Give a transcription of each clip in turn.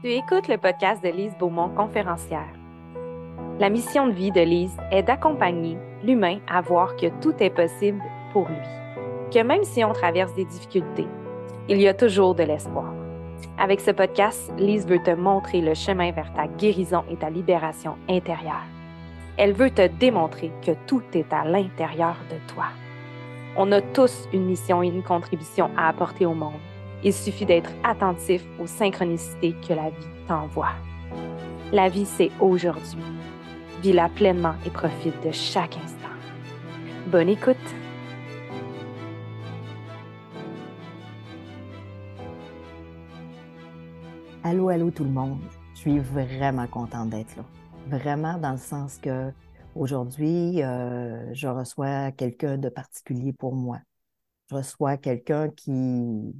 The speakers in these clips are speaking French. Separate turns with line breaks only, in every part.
Tu écoutes le podcast de Lise Beaumont, conférencière. La mission de vie de Lise est d'accompagner l'humain à voir que tout est possible pour lui. Que même si on traverse des difficultés, il y a toujours de l'espoir. Avec ce podcast, Lise veut te montrer le chemin vers ta guérison et ta libération intérieure. Elle veut te démontrer que tout est à l'intérieur de toi. On a tous une mission et une contribution à apporter au monde il suffit d'être attentif aux synchronicités que la vie t'envoie. La vie, c'est aujourd'hui. Vis-la pleinement et profite de chaque instant. Bonne écoute!
Allô, allô tout le monde. Je suis vraiment contente d'être là. Vraiment dans le sens que aujourd'hui, euh, je reçois quelqu'un de particulier pour moi. Je reçois quelqu'un qui,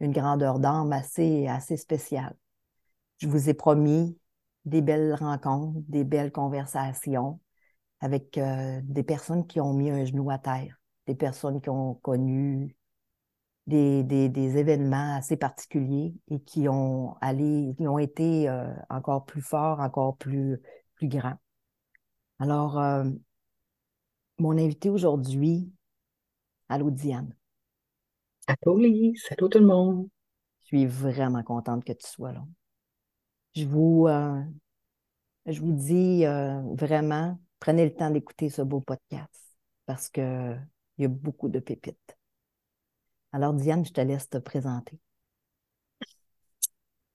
une grandeur d'âme assez, assez spéciale. Je vous ai promis des belles rencontres, des belles conversations avec euh, des personnes qui ont mis un genou à terre, des personnes qui ont connu des, des, événements assez particuliers et qui ont allé, qui ont été euh, encore plus forts, encore plus, plus grands. Alors, euh, mon invité aujourd'hui, allô Diane.
Allô Lise, allô tout le monde.
Je suis vraiment contente que tu sois là. Je vous, euh, je vous dis euh, vraiment, prenez le temps d'écouter ce beau podcast parce qu'il y a beaucoup de pépites. Alors, Diane, je te laisse te présenter.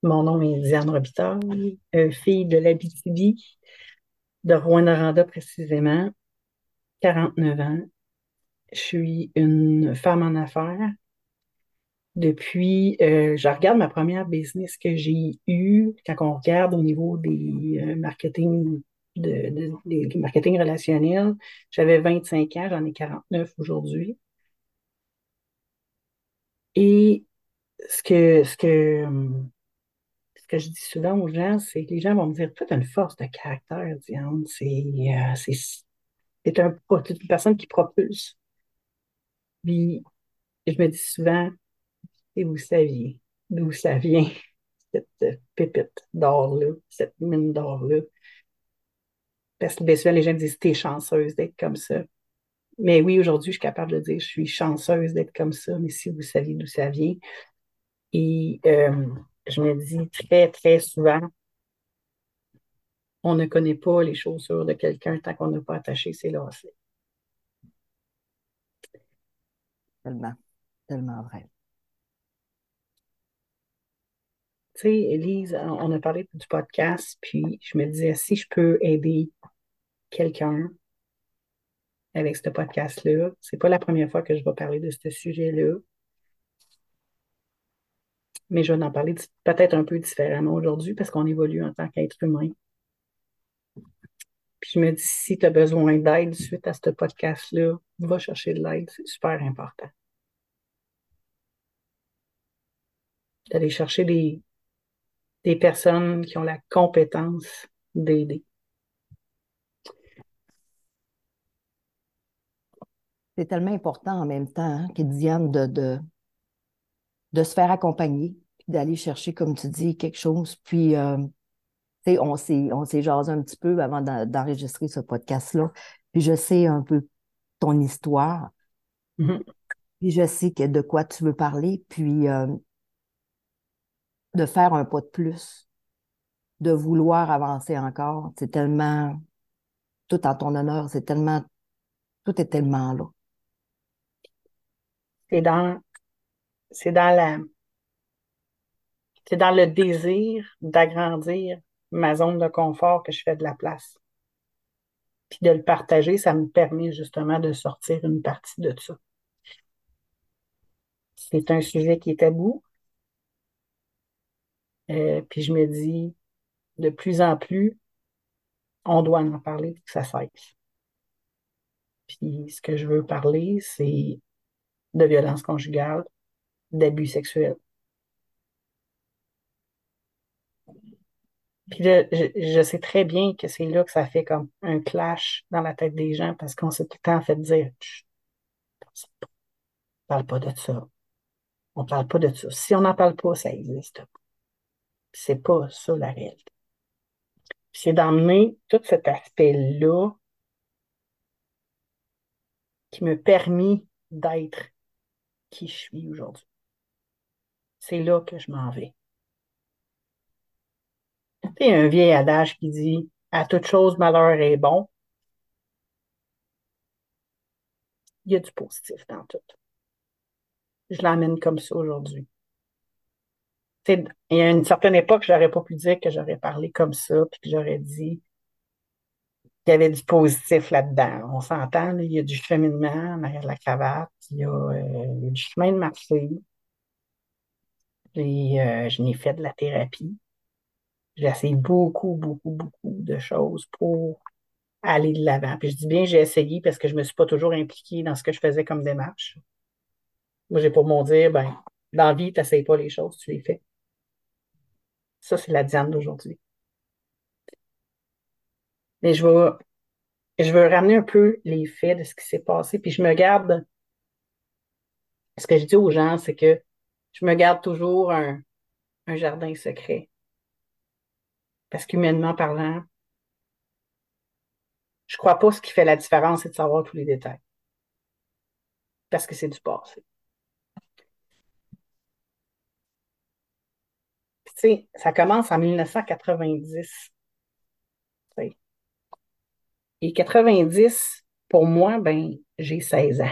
Mon nom est Diane Robitaille, euh, fille de l'Abitibi, de Rouen-Noranda précisément, 49 ans. Je suis une femme en affaires depuis, euh, je regarde ma première business que j'ai eue, quand on regarde au niveau des euh, marketing, de, marketing relationnels, j'avais 25 ans, j'en ai 49 aujourd'hui. Et ce que, ce que, ce que je dis souvent aux gens, c'est que les gens vont me dire, toi, tu as une force de caractère, Diane, c'est, euh, une personne qui propulse. Puis, je me dis souvent, et vous saviez d'où ça vient, cette pépite d'or-là, cette mine d'or-là. Parce que bien souvent, les gens disent T'es chanceuse d'être comme ça. Mais oui, aujourd'hui, je suis capable de dire Je suis chanceuse d'être comme ça, mais si vous saviez d'où ça vient. Et euh, je me dis très, très souvent on ne connaît pas les chaussures de quelqu'un tant qu'on n'a pas attaché ses lacets.
Tellement, tellement vrai.
Tu Elise, on a parlé du podcast, puis je me disais, si je peux aider quelqu'un avec ce podcast-là, c'est pas la première fois que je vais parler de ce sujet-là, mais je vais en parler peut-être un peu différemment aujourd'hui parce qu'on évolue en tant qu'être humain. Puis je me dis, si tu as besoin d'aide suite à ce podcast-là, va chercher de l'aide, c'est super important. D'aller chercher des, des personnes qui ont la compétence d'aider.
C'est tellement important en même temps, hein, que Diane, de, de, de, se faire accompagner, puis d'aller chercher, comme tu dis, quelque chose. Puis, euh, on s'est, on s'est jasé un petit peu avant d'enregistrer ce podcast-là. Puis je sais un peu ton histoire. Mm-hmm. Puis je sais que de quoi tu veux parler. Puis euh, de faire un pas de plus, de vouloir avancer encore. C'est tellement, tout en ton honneur, c'est tellement, tout est tellement là.
C'est dans, c'est dans la, c'est dans le désir d'agrandir ma zone de confort que je fais de la place. Puis de le partager, ça me permet justement de sortir une partie de ça. C'est un sujet qui est tabou, euh, puis je me dis, de plus en plus, on doit en parler que ça cesse. Puis ce que je veux parler, c'est de violence conjugale, d'abus sexuels. Puis je, sais très bien que c'est là que ça fait comme un clash dans la tête des gens parce qu'on s'est tout le temps fait dire on parle pas de ça. On parle pas de ça. Si on n'en parle pas, ça existe pas. C'est pas ça la réalité. C'est d'emmener tout cet aspect-là qui me permet d'être qui je suis aujourd'hui. C'est là que je m'en vais. Il y a un vieil adage qui dit À toute chose, malheur est bon. Il y a du positif dans tout. Je l'emmène comme ça aujourd'hui. Il y a une certaine époque, j'aurais pas pu dire que j'aurais parlé comme ça, puis que j'aurais dit qu'il y avait du positif là-dedans. On s'entend, il y a du cheminement derrière la cravate, il y a, euh, du chemin de marché. Et, euh, je n'ai fait de la thérapie. J'ai essayé beaucoup, beaucoup, beaucoup de choses pour aller de l'avant. Puis je dis bien j'ai essayé parce que je ne me suis pas toujours impliquée dans ce que je faisais comme démarche. Moi, j'ai pour mon dire, ben, dans la vie, tu n'essayes pas les choses, tu les fais. Ça, c'est la Diane d'aujourd'hui. Mais je veux, je veux ramener un peu les faits de ce qui s'est passé. Puis je me garde, ce que je dis aux gens, c'est que je me garde toujours un, un jardin secret. Parce qu'humainement parlant, je crois pas ce qui fait la différence, c'est de savoir tous les détails. Parce que c'est du passé. Ça commence en 1990. Et 90, pour moi, ben, j'ai 16 ans.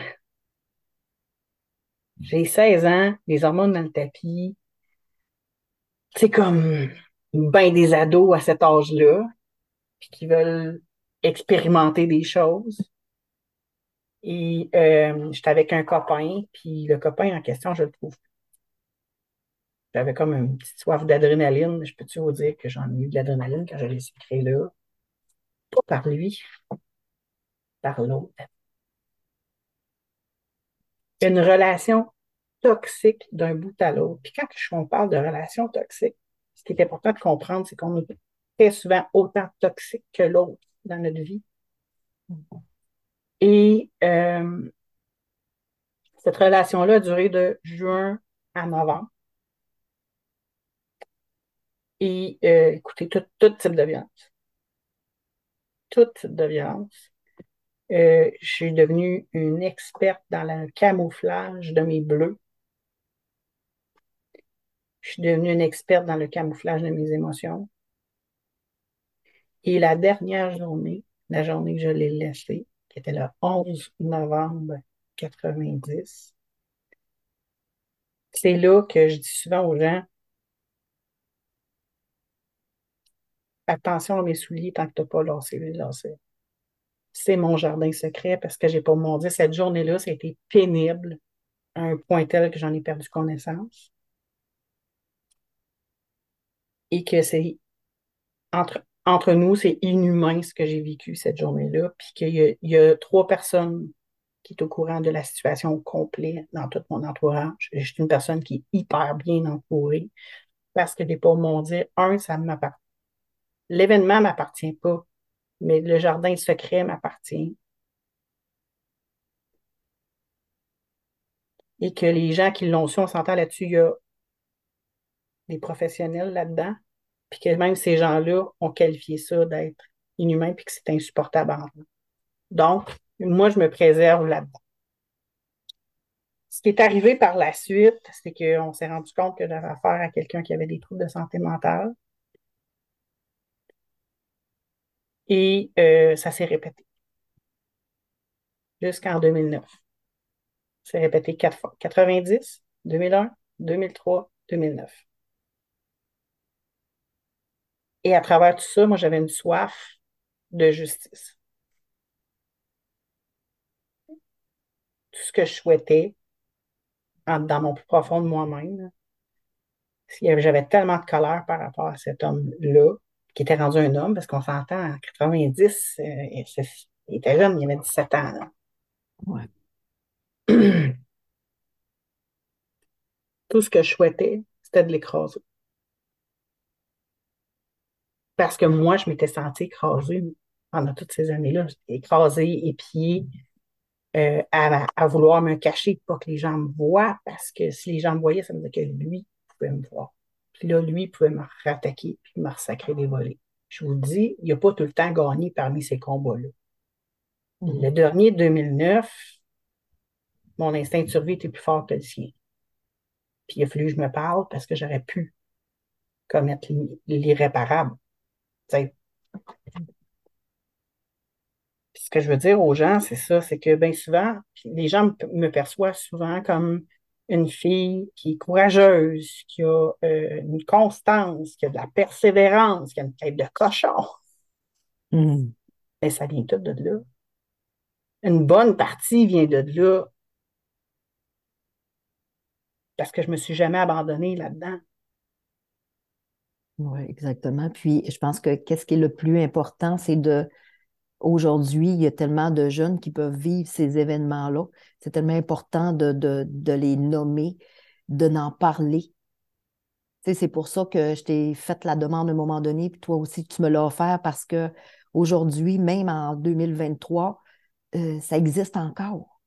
J'ai 16 ans, les hormones dans le tapis. C'est comme ben des ados à cet âge-là, puis qui veulent expérimenter des choses. Et euh, j'étais avec un copain, puis le copain en question, je le trouve. J'avais comme une petite soif d'adrénaline, je peux-tu vous dire que j'en ai eu de l'adrénaline quand j'allais s'écrire là? Pas par lui, par l'autre. Une relation toxique d'un bout à l'autre. Puis quand on parle de relation toxique, ce qui est important de comprendre, c'est qu'on est souvent autant toxique que l'autre dans notre vie. Et euh, cette relation-là a duré de juin à novembre. Et euh, écoutez, tout, type de violence. Tout type de violence. Euh, je suis devenue une experte dans le camouflage de mes bleus. Je suis devenue une experte dans le camouflage de mes émotions. Et la dernière journée, la journée que je l'ai laissée, qui était le 11 novembre 90, c'est là que je dis souvent aux gens, attention à mes souliers tant que tu n'as pas lancé. C'est mon jardin secret parce que j'ai pas mon cette journée-là, ça a été pénible à un point tel que j'en ai perdu connaissance. Et que c'est entre, entre nous, c'est inhumain ce que j'ai vécu cette journée-là, puis qu'il y, a trois personnes qui sont au courant de la situation complète dans tout mon entourage. Je suis une personne qui est hyper bien entourée parce que les pauvres m'ont dit, un, ça m'appartient l'événement ne m'appartient pas, mais le jardin secret m'appartient. Et que les gens qui l'ont su, on s'entend là-dessus, il y a des professionnels là-dedans, puis que même ces gens-là ont qualifié ça d'être inhumain, puis que c'est insupportable. Donc, moi, je me préserve là-dedans. Ce qui est arrivé par la suite, c'est qu'on s'est rendu compte que j'avais affaire à quelqu'un qui avait des troubles de santé mentale. Et euh, ça s'est répété jusqu'en 2009. C'est répété quatre fois. 90, 2001, 2003, 2009. Et à travers tout ça, moi, j'avais une soif de justice. Tout ce que je souhaitais, dans mon plus profond de moi-même, j'avais tellement de colère par rapport à cet homme-là, qui était rendu un homme, parce qu'on s'entend, en 90, euh, il était jeune, il avait 17 ans. Ouais. Tout ce que je souhaitais, c'était de l'écraser. Parce que moi, je m'étais sentie écrasée pendant toutes ces années-là. Écrasée, épiée, euh, à, à, vouloir me cacher pour pas que les gens me voient, parce que si les gens me voyaient, ça me disait que lui pouvait me voir. Puis là, lui, il pouvait me rattaquer puis me ressacrer des volets. Je vous le dis, il n'a pas tout le temps gagné parmi ces combats-là. Le dernier, 2009, mon instinct de survie était plus fort que le sien. Puis il a fallu que je me parle parce que j'aurais pu commettre l'irréparable. Ce que je veux dire aux gens, c'est ça, c'est que bien souvent, les gens me perçoivent souvent comme une fille qui est courageuse, qui a euh, une constance, qui a de la persévérance, qui a une tête de cochon. Mm. Mais ça vient tout de là. Une bonne partie vient de là. Parce que je ne me suis jamais abandonnée là-dedans.
Oui, exactement. Puis je pense que qu'est-ce qui est le plus important, c'est de Aujourd'hui, il y a tellement de jeunes qui peuvent vivre ces événements-là. C'est tellement important de, de, les nommer, de n'en parler. c'est pour ça que je t'ai fait la demande à un moment donné, puis toi aussi, tu me l'as offert parce que aujourd'hui, même en 2023, euh, ça existe encore.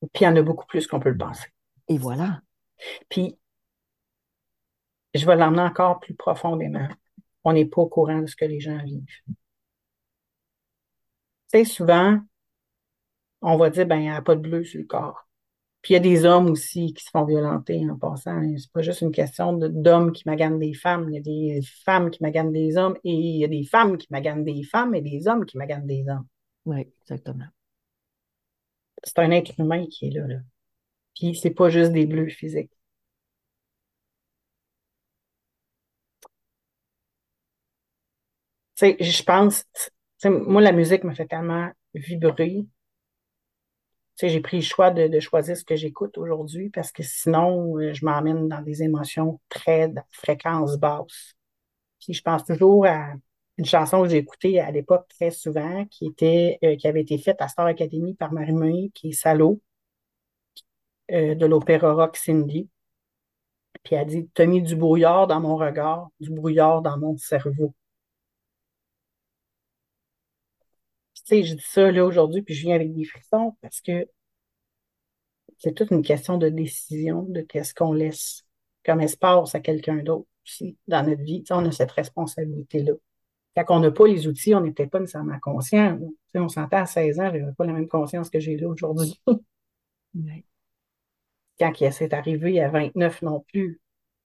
Puis il y en a beaucoup plus qu'on peut le penser.
Et voilà.
Puis, je vais l'emmener encore plus profondément. On n'est pas au courant de ce que les gens vivent sais, souvent, on va dire, ben, il n'y a pas de bleu sur le corps. Puis il y a des hommes aussi qui se font violenter en passant. Hein. C'est pas juste une question d'hommes qui maganent des femmes. Il y a des femmes qui maganent des hommes et il y a des femmes qui maganent des femmes et des hommes qui maganent des hommes.
Oui, exactement.
C'est un être humain qui est là. là. Puis c'est pas juste des bleus physiques. Tu sais, je pense, moi, la musique me fait tellement vibrer. j'ai pris le choix de, choisir ce que j'écoute aujourd'hui parce que sinon, euh, je m'emmène dans des émotions très de fréquence basse. Puis je pense toujours à une chanson que j'ai écoutée à l'époque très souvent, qui était euh, qui avait été faite à Star Academy par Marie-Marie, qui est Salo, euh, de l'opéra rock Cindy. Puis elle dit T'as mis du brouillard dans mon regard, du brouillard dans mon cerveau. Sais, je dis ça là aujourd'hui, puis je viens avec des frissons parce que c'est toute une question de décision de qu'est-ce qu'on laisse comme espace à quelqu'un d'autre aussi dans notre vie. on a cette responsabilité-là. Quand on n'a pas les outils, on n'est peut-être pas nécessairement conscient. on s'entend à 16 ans, je n'avais pas la même conscience que j'ai là aujourd'hui. Quand s'est arrivé à 29 non plus,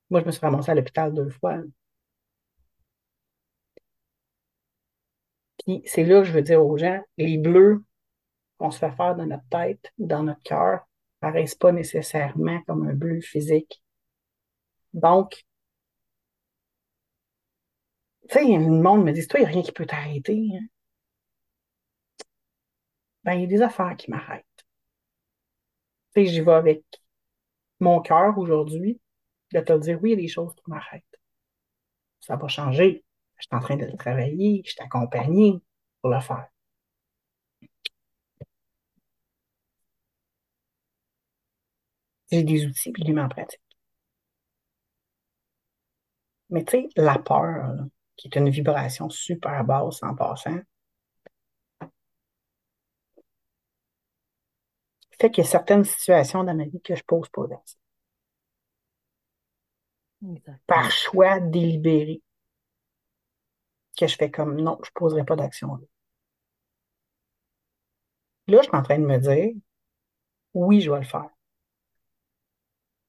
moi, je me suis ramassée à l'hôpital deux fois. C'est là que je veux dire aux gens, les bleus qu'on se fait faire dans notre tête, dans notre cœur, paraissent pas nécessairement comme un bleu physique. Donc, tu sais, le monde me dit, toi, il n'y a rien qui peut t'arrêter. Hein. Ben, il y a des affaires qui m'arrêtent. Tu sais, j'y vais avec mon cœur aujourd'hui, de te dire, oui, il y a des choses qui m'arrêtent. Ça va changer je suis en train de le travailler, je suis accompagné pour le faire. J'ai des outils, puis je les mets en pratique. Mais tu sais, la peur, qui est une vibration super basse en passant, fait qu'il y a certaines situations dans ma vie que je pose pas d'acte. Par choix délibéré que je fais comme non, je ne poserai pas d'action là. je suis en train de me dire oui, je vais le faire.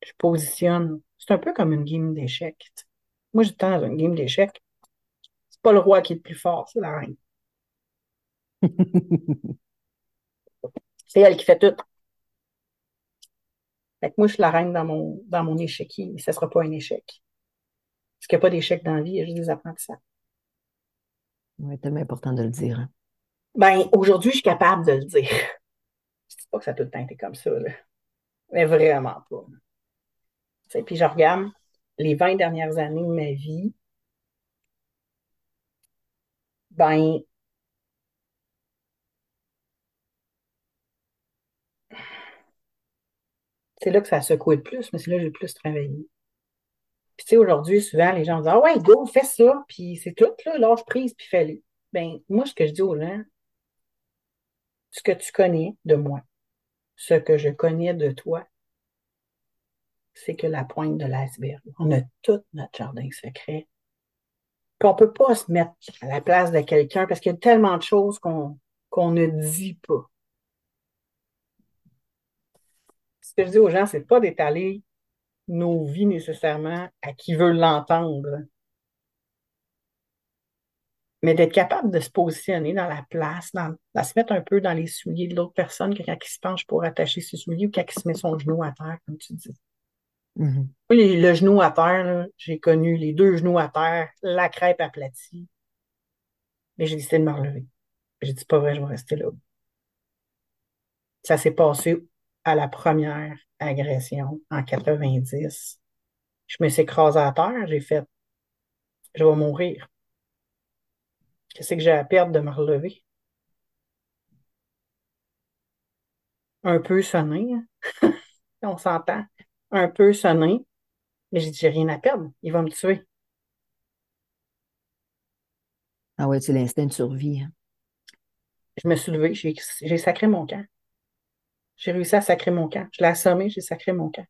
Je positionne. C'est un peu comme une game d'échecs. Moi, je dans une game d'échecs. C'est pas le roi qui est le plus fort, c'est la reine. c'est elle qui fait tout. Fait que moi, je suis la reine dans mon, dans mon échiquier, mais ce ne sera pas un échec. Parce qu'il n'y a pas d'échec dans la vie, il y a juste des apprentissages.
Oui, tellement important de le dire. Hein.
Ben, aujourd'hui, je suis capable de le dire. Je dis pas que ça a tout le temps été comme ça, là. Mais vraiment pas. Puis je regarde les 20 dernières années de ma vie. Ben, c'est là que ça a secoué le plus, mais c'est là que j'ai le plus travaillé. Puis, tu sais, aujourd'hui, souvent, les gens disent Ah ouais, go, fais ça, puis c'est tout, là, lâche prise, puis fais-le. Ben, moi, ce que je dis aux gens, ce que tu connais de moi, ce que je connais de toi, c'est que la pointe de l'iceberg. On a tout notre jardin secret. Puis on ne peut pas se mettre à la place de quelqu'un parce qu'il y a tellement de choses qu'on qu'on ne dit pas. Ce que je dis aux gens, c'est pas d'étaler nos vies nécessairement à qui veut l'entendre, mais d'être capable de se positionner dans la place, dans, de se mettre un peu dans les souliers de l'autre personne, quand il se penche pour attacher ses souliers ou quand il se met son genou à terre, comme tu dis.
Mhm.
le genou à terre, j'ai connu les deux genoux à terre, la crêpe aplatie. Mais j'ai décidé de me relever. J'ai dit, pas vrai, je vais rester là. Ça s'est passé à la première agression en 90. Je me suis écrasée à terre, j'ai fait, je vais mourir. Qu'est-ce que j'ai à perdre de me relever? Un peu sonné, hein? on s'entend. Un peu sonné, mais j'ai dit, j'ai rien à perdre, il va me tuer.
Ah ouais, c'est l'instinct de survie. Hein.
Je me suis levée, j'ai sacré mon camp. J'ai réussi à sacrer mon camp. Je l'ai assommé, j'ai sacré mon camp.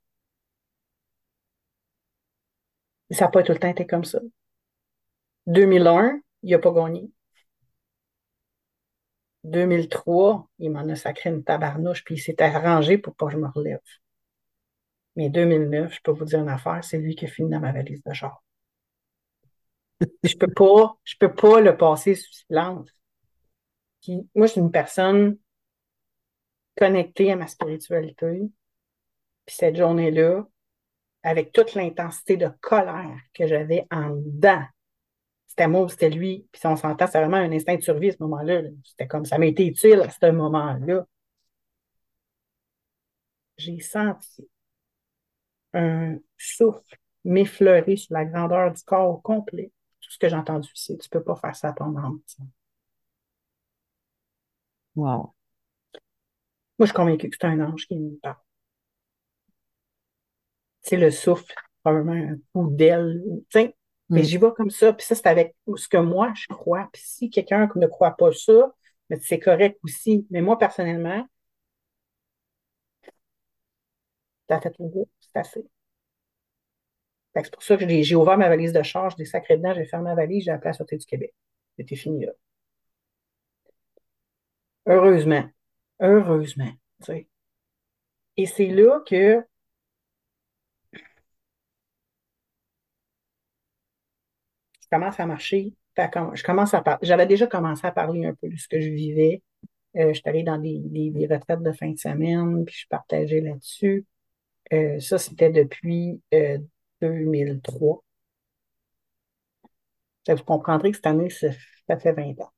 ça n'a pas tout le temps été comme ça. 2001, il n'a pas gagné. 2003, il m'en a sacré une tabarnouche, puis il s'est arrangé pour pas que je me relève. Mais 2009, je peux vous dire une affaire, c'est lui qui a fini dans ma valise de char. je peux pas, je peux pas le passer sous silence. moi, je suis une personne connecté à ma spiritualité. Puis cette journée-là, avec toute l'intensité de colère que j'avais en dedans, c'était moi c'était lui. Puis si on s'entend, c'est vraiment un instinct de survie à ce moment-là. C'était comme ça m'a été utile à ce moment-là. J'ai senti un souffle m'effleurer sur la grandeur du corps complet. Tout ce que j'ai entendu, c'est tu peux pas faire ça à ton.
Wow.
Moi, je suis convaincue que c'est un ange qui me parle. C'est le souffle, probablement un coup d'aile. Mais mm. j'y vais comme ça. Puis ça, c'est avec ce que moi, je crois. Puis si quelqu'un ne croit pas ça, c'est correct aussi. Mais moi, personnellement, ça fait tout c'est assez. C'est pour ça que j'ai ouvert ma valise de charge, des sacrés dedans, j'ai fermé ma valise, j'ai appelé à la Sûreté du Québec. C'était fini là. Heureusement, Heureusement. Et c'est là que je commence à marcher. Je commence à J'avais déjà commencé à parler un peu de ce que je vivais. Euh, je suis allée dans des, retraites de fin de semaine, puis je partageais là-dessus. Euh, ça, c'était depuis 2003. Euh, vous comprendrez que cette année, ça, fait 20 ans.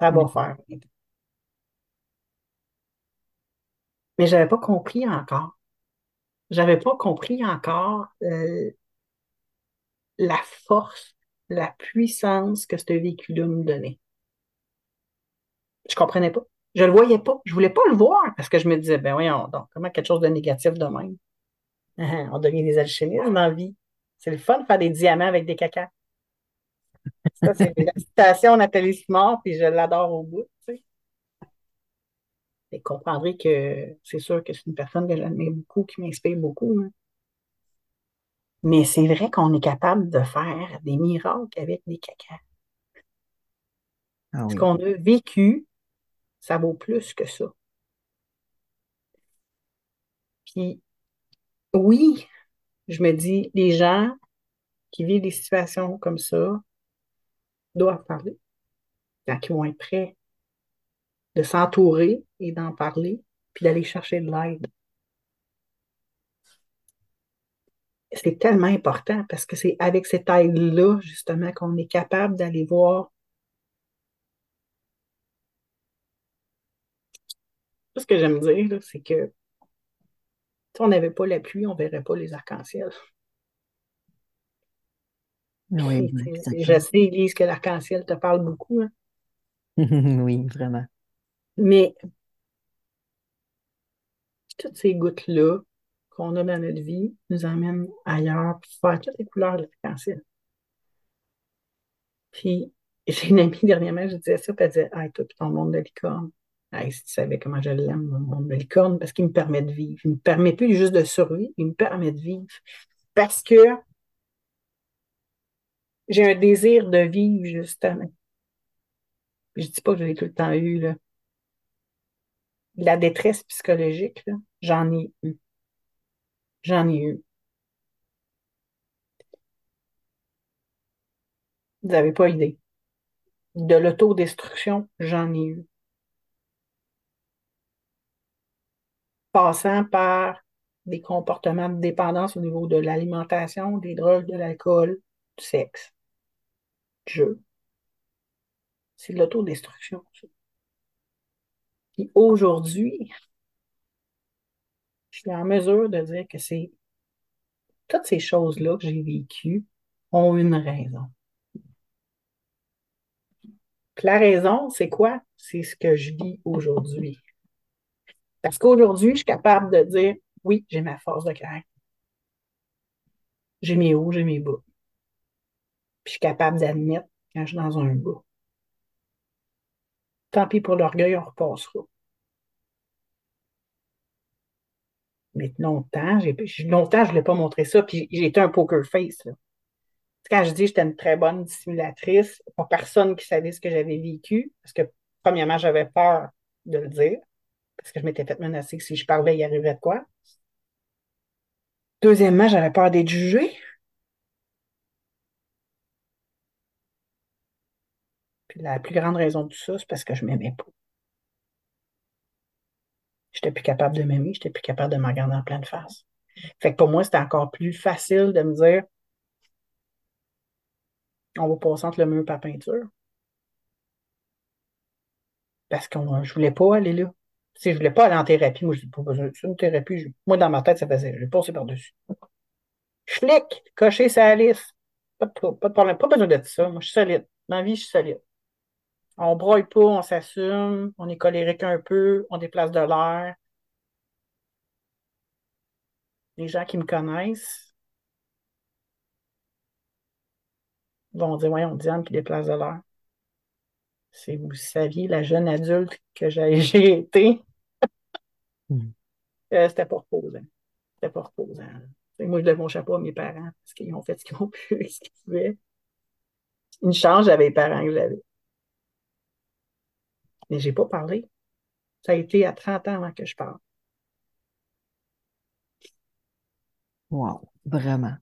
Ça va faire 20 ans. Mais je n'avais pas compris encore. J'avais pas compris encore euh, la force, la puissance que ce véhicule-là me donnait. Je comprenais pas. Je le voyais pas. Je voulais pas le voir parce que je me disais, ben voyons donc, comment quelque chose de négatif de même? on devient des alchimistes dans la vie. C'est le fun de faire des diamants avec des cacas. Ça, c'est la citation Nathalie Simard, puis je l'adore au bout. Tu sais vous comprendrez que c'est sûr que c'est une personne que j'admire beaucoup, qui m'inspire beaucoup. Hein. Mais c'est vrai qu'on est capable de faire des miracles avec des cacas. Ah Ce qu'on a vécu, ça vaut plus que ça. Puis, oui, je me dis, les gens qui vivent des situations comme ça doivent parler quand ils vont être prêts de s'entourer et d'en parler, puis d'aller chercher de l'aide. C'est tellement important parce que c'est avec cette aide-là, justement, qu'on est capable d'aller voir ce que j'aime dire, c'est que si on n'avait pas la pluie, on ne verrait pas les arcs-en-ciel.
Oui,
je sais, Elise, que l'arc-en-ciel te parle beaucoup. Hein.
oui, vraiment.
Mais toutes ces gouttes-là qu'on a dans notre vie nous emmènent ailleurs pour faire toutes les couleurs de l'arc-en-ciel. Puis, j'ai une amie dernièrement, je disais ça, puis elle disait Ah, toi, ton monde de licorne. si tu savais comment je l'aime, mon, mon licorne, parce qu'il me permet de vivre. Il ne me permet plus juste de survivre, il me permet de vivre. Parce que j'ai un désir de vivre, justement. Je dis pas que je l'ai tout le temps eu, là. La détresse psychologique, j'en ai eu. J'en ai eu. Vous n'avez pas idée. De l'autodestruction, j'en ai eu. Passant par des comportements de dépendance au niveau de l'alimentation, des drogues, de l'alcool, du sexe, du jeu. C'est de l'autodestruction. Et aujourd'hui, je suis en mesure de dire que c'est toutes ces choses-là que j'ai vécues ont une raison. la raison, c'est quoi? C'est ce que je vis aujourd'hui. Parce qu'aujourd'hui, je suis capable de dire, oui, j'ai ma force de caractère. J'ai mes hauts, j'ai mes bas. Puis je suis capable d'admettre quand je suis dans un bas. Tant pis pour l'orgueil, on repassera. Mais longtemps, longtemps, je ne voulais pas montrer ça, puis j'ai été un poker face. Quand je dis que j'étais une très bonne dissimulatrice, pas personne qui savait ce que j'avais vécu, parce que premièrement, j'avais peur de le dire, parce que je m'étais fait menacer que si je parlais, il arriverait de quoi. Deuxièmement, j'avais peur d'être jugée. La plus grande raison de ça, c'est parce que je m'aimais pas. J'étais plus capable de m'aimer, j'étais plus capable de me regarder en pleine face. Fait que pour moi, c'était encore plus facile de me dire on va passer entre le mur la peinture. Parce que je voulais pas aller là. Si je voulais pas aller en thérapie, moi, je pas besoin de une thérapie. Moi, dans ma tête, ça faisait, je passer par-dessus. Schlick, cocher sa liste. Pas de, pas de problème, pas besoin d'être ça. Moi, je suis solide. Dans la vie, je suis solide. On broye pas, on s'assume, on est colérique un peu, on déplace de l'air. Les gens qui me connaissent vont dire Voyons, Diane qui déplace de l'air. Si vous saviez la jeune adulte que j'ai été, hmm. euh, c'était pas reposant. C'était pas reposant. Moi, je lève mon chapeau à mes parents parce qu'ils ont fait ce qu'ils ont pu, ce qu'ils pouvaient. Une chance, j'avais les parents que j'avais. Mais je n'ai pas parlé. Ça a été à 30 ans avant que je parle.
Wow, vraiment.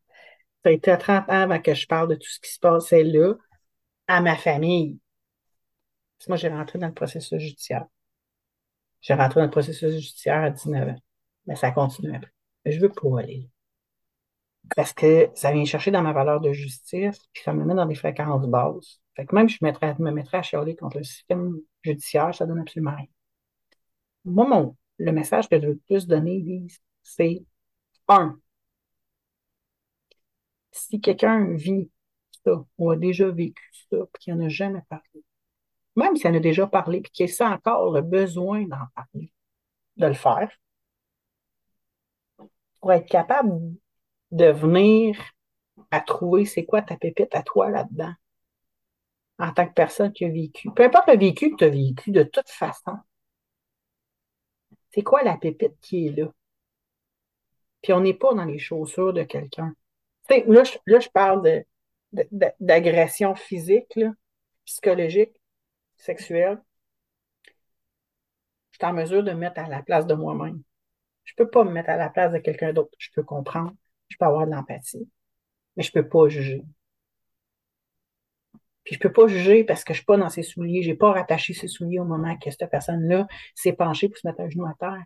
Ça a été à 30 ans avant que je parle de tout ce qui se passait là à ma famille. moi, j'ai rentré dans le processus judiciaire. J'ai rentré dans le processus judiciaire à 19 ans. Mais ça continue après. Mais je veux pas aller. Parce que ça vient chercher dans ma valeur de justice, puis ça me met dans des fréquences basses. Fait que même je me mettrais à chialer contre le système judiciaire, ça donne absolument rien. Moi, mon, le message que je veux plus donner, c'est un, si quelqu'un vit ça ou a déjà vécu ça, puis qu'il n'en a jamais parlé, même s'il en a déjà parlé, puis qu'il sent encore le besoin d'en parler, de le faire, pour être capable de venir à trouver c'est quoi ta pépite à toi là-dedans, en tant que personne qui a vécu. Peu importe le vécu que tu as vécu, de toute façon, c'est quoi la pépite qui est là? Puis on n'est pas dans les chaussures de quelqu'un. Là je, parle d'agression physique, psychologique, sexuelle. Je suis en mesure de me mettre à la place de moi-même. Je ne peux pas me mettre à la place de quelqu'un d'autre. Je peux comprendre, je peux avoir de l'empathie, mais je ne peux pas juger. Puis je peux pas juger parce que je suis pas dans ses souliers. J'ai pas rattaché ses souliers au moment que cette personne-là s'est penchée pour se mettre un genou à terre.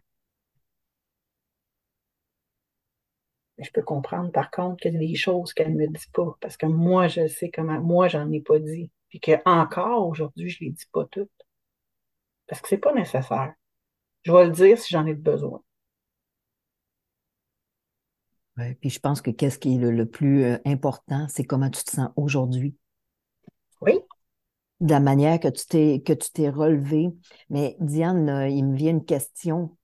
Mais je peux comprendre, par contre, qu'il y a des choses qu'elle ne me dit pas. Parce que moi, je sais comment, moi, j'en ai pas dit. Puis que encore aujourd'hui, je les dis pas toutes. Parce que c'est pas nécessaire. Je vais le dire si j'en ai besoin.
Ouais, puis je pense que qu'est-ce qui est le plus euh, important, c'est comment tu te sens aujourd'hui.
Oui.
De la manière que tu t'es que tu t'es relevé. Mais Diane, il me vient une question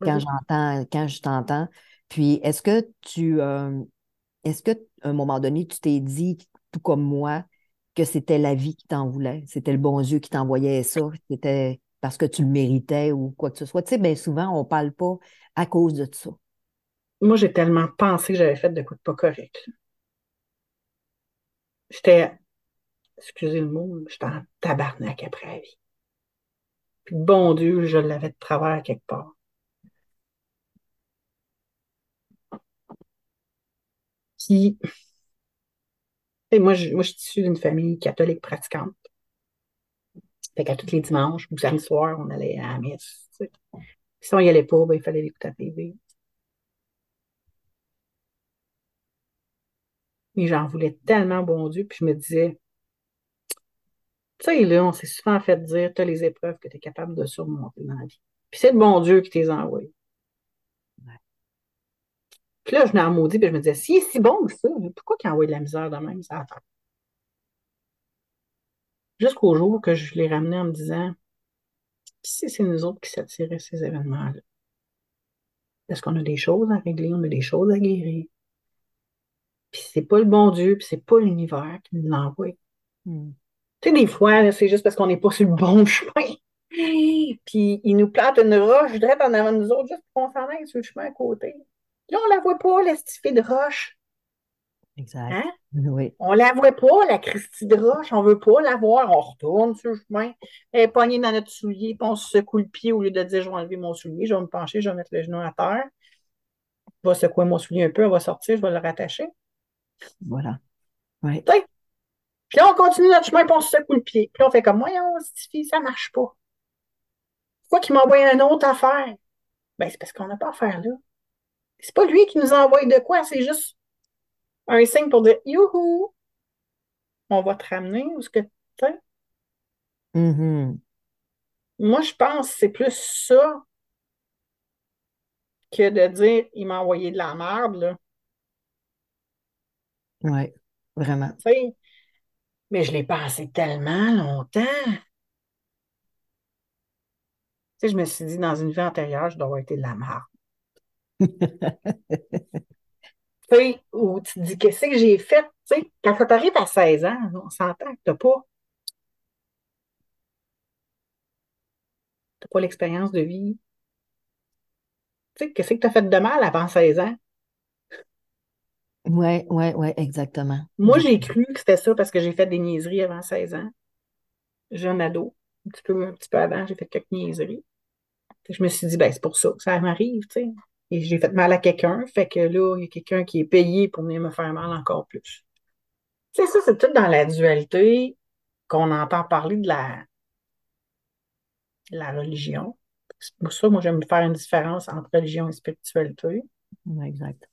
quand j'entends, quand je t'entends. Puis est-ce que tu euh, est-ce que un moment donné, tu t'es dit, tout comme moi, que c'était la vie qui t'en voulait, c'était le bon Dieu qui t'envoyait ça, c'était parce que tu le méritais ou quoi que ce soit? Tu sais, bien souvent, on ne parle pas à cause de ça.
Moi, j'ai tellement pensé que j'avais fait de quoi de pas correct. J'étais, excusez le mot, j'étais en tabarnak après la vie. Puis bon Dieu, je l'avais de travers quelque part. Puis, moi, je, moi, je suis issue d'une famille catholique pratiquante. Fait qu'à tous les dimanches ou samedi soir, on allait à la messe. Si on n'y allait pas, ben, il fallait l'écouter à la TV. Mais j'en voulais tellement, bon Dieu, puis je me disais, tu sais, là, on s'est souvent fait dire, tu as les épreuves que tu es capable de surmonter dans la vie. Puis c'est le bon Dieu qui t'es envoyé. Puis là, je en maudit, puis je me disais, si est si bon que ça, pourquoi qu'il envoie de la misère de même, ça faire? Jusqu'au jour que je l'ai ramené en me disant, si c'est nous autres qui s'attiraient ces événements-là, est-ce qu'on a des choses à régler, on a des choses à guérir? Puis c'est pas le bon Dieu, puis c'est pas l'univers qui nous l'envoie. Hmm. Tu sais, des fois, c'est juste parce qu'on n'est pas sur le bon chemin. Puis il nous plante une roche direct en avant de nous autres, juste pour qu'on s'en aille sur le chemin à côté. Là, on la voit pas, la de roche.
Exact. Hein? Oui.
On la voit pas, la Christie de roche. On veut pas la voir. On retourne sur le chemin. Elle est poignée dans notre soulier, puis on se secoue le pied au lieu de dire je vais enlever mon soulier, je vais me pencher, je vais mettre le genou à terre. Je vais secouer mon soulier un peu, elle va sortir, je vais le rattacher.
Voilà. Oui.
Puis là, on continue notre chemin, puis on se secoue le pied. Puis on fait comme, voyons, cette fille, ça marche pas. Pourquoi qu'il m'envoie une autre affaire? Ben, c'est parce qu'on n'a pas affaire là. C'est pas lui qui nous envoie de quoi, c'est juste un signe pour dire Youhou! On va te ramener où ce que tu
mm-hmm.
Moi, je pense que c'est plus ça que de dire il m'a envoyé de la merde. Là.
Oui, vraiment.
Mais je l'ai passé tellement longtemps. Tu sais, je me suis dit, dans une vie antérieure, je dois avoir été de la merde. tu sais, où tu te dis, qu'est-ce que j'ai fait? Tu sais, quand tu arrives à 16 ans, on s'entend que tu n'as pas. Tu pas l'expérience de vie. Tu sais, qu'est-ce que tu as fait de mal avant 16 ans?
Oui, oui, oui, exactement.
Moi, j'ai cru que c'était ça parce que j'ai fait des niaiseries avant 16 ans. Jeune ado, un petit peu, un petit peu avant, j'ai fait quelques niaiseries. Je me suis dit, ben, c'est pour ça que ça m'arrive, tu sais. Et j'ai fait mal à quelqu'un, fait que là, il y a quelqu'un qui est payé pour venir me faire mal encore plus. Sais, ça, c'est tout dans la dualité qu'on entend parler de la, la religion. C'est pour ça, moi, j'aime faire une différence entre religion et spiritualité.
Exact.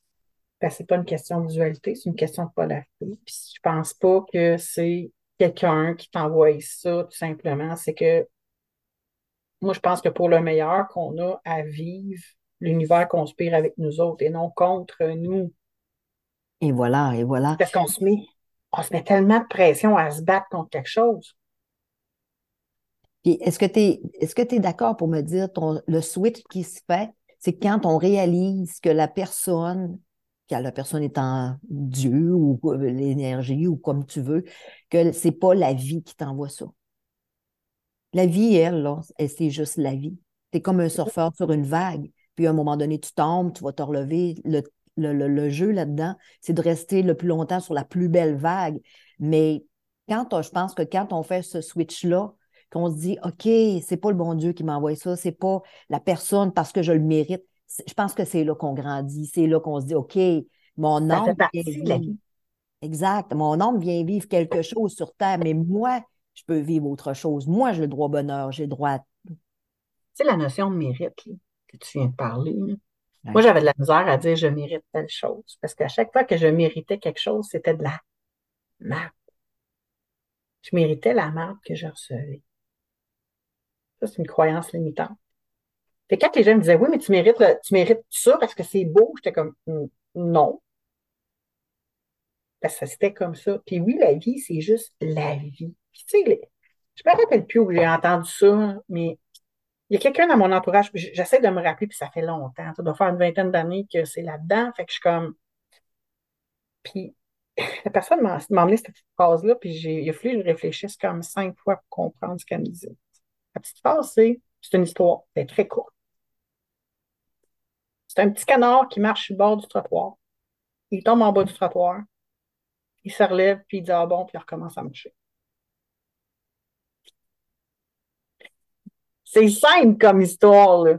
Ce c'est pas une question de dualité, c'est une question de polarité. Puis je pense pas que c'est quelqu'un qui t'envoie ça, tout simplement. C'est que moi, je pense que pour le meilleur qu'on a à vivre, l'univers conspire avec nous autres et non contre nous.
Et voilà, et voilà.
Parce qu'on se met, on se met tellement de pression à se battre contre quelque chose.
Puis est-ce que tu es, est-ce que es d'accord pour me dire ton, le switch qui se fait, c'est quand on réalise que la personne que la personne est en Dieu ou l'énergie ou comme tu veux, que c'est pas la vie qui t'envoie ça. La vie, elle, là, c'est juste la vie. Tu es comme un surfeur sur une vague, puis à un moment donné, tu tombes, tu vas te relever. Le, le, jeu là-dedans, c'est de rester le plus longtemps sur la plus belle vague. Mais quand je pense que quand on fait ce switch-là, qu'on se dit, OK, c'est pas le bon Dieu qui m'envoie ça, c'est pas la personne parce que je le mérite, je pense que c'est là qu'on grandit, c'est là qu'on se dit, OK, mon âme vient vivre. Exact. Mon âme vient vivre quelque chose sur Terre, mais moi, je peux vivre autre chose. Moi, j'ai le droit au bonheur, j'ai le droit
C'est la notion de mérite que tu viens de parler. Moi, j'avais de la misère à dire je mérite telle chose. Parce qu'à chaque fois que je méritais quelque chose, c'était de la merde. Je méritais la merde que je recevais. Ça, c'est une croyance limitante. Fait quand les gens me disaient, oui, mais tu mérites, tu mérites ça parce que c'est beau, j'étais comme, non. Parce que c'était comme ça. Puis oui, la vie, c'est juste la vie. Puis, tu sais, je me rappelle plus où j'ai entendu ça, mais il y a quelqu'un dans mon entourage, j'essaie de me rappeler, puis ça fait longtemps. Ça doit faire une vingtaine d'années que c'est là-dedans. Fait que je suis comme. Puis la personne m'a emmené cette phrase-là, puis il a fallu que je réfléchisse comme cinq fois pour comprendre ce qu'elle me disait. La petite phrase, c'est c'est une histoire. C'est très court. C'est un petit canard qui marche sur le bord du trottoir. Il tombe en bas du trottoir. Il se relève, puis il dit Ah bon, puis il recommence à marcher. C'est simple comme histoire, là.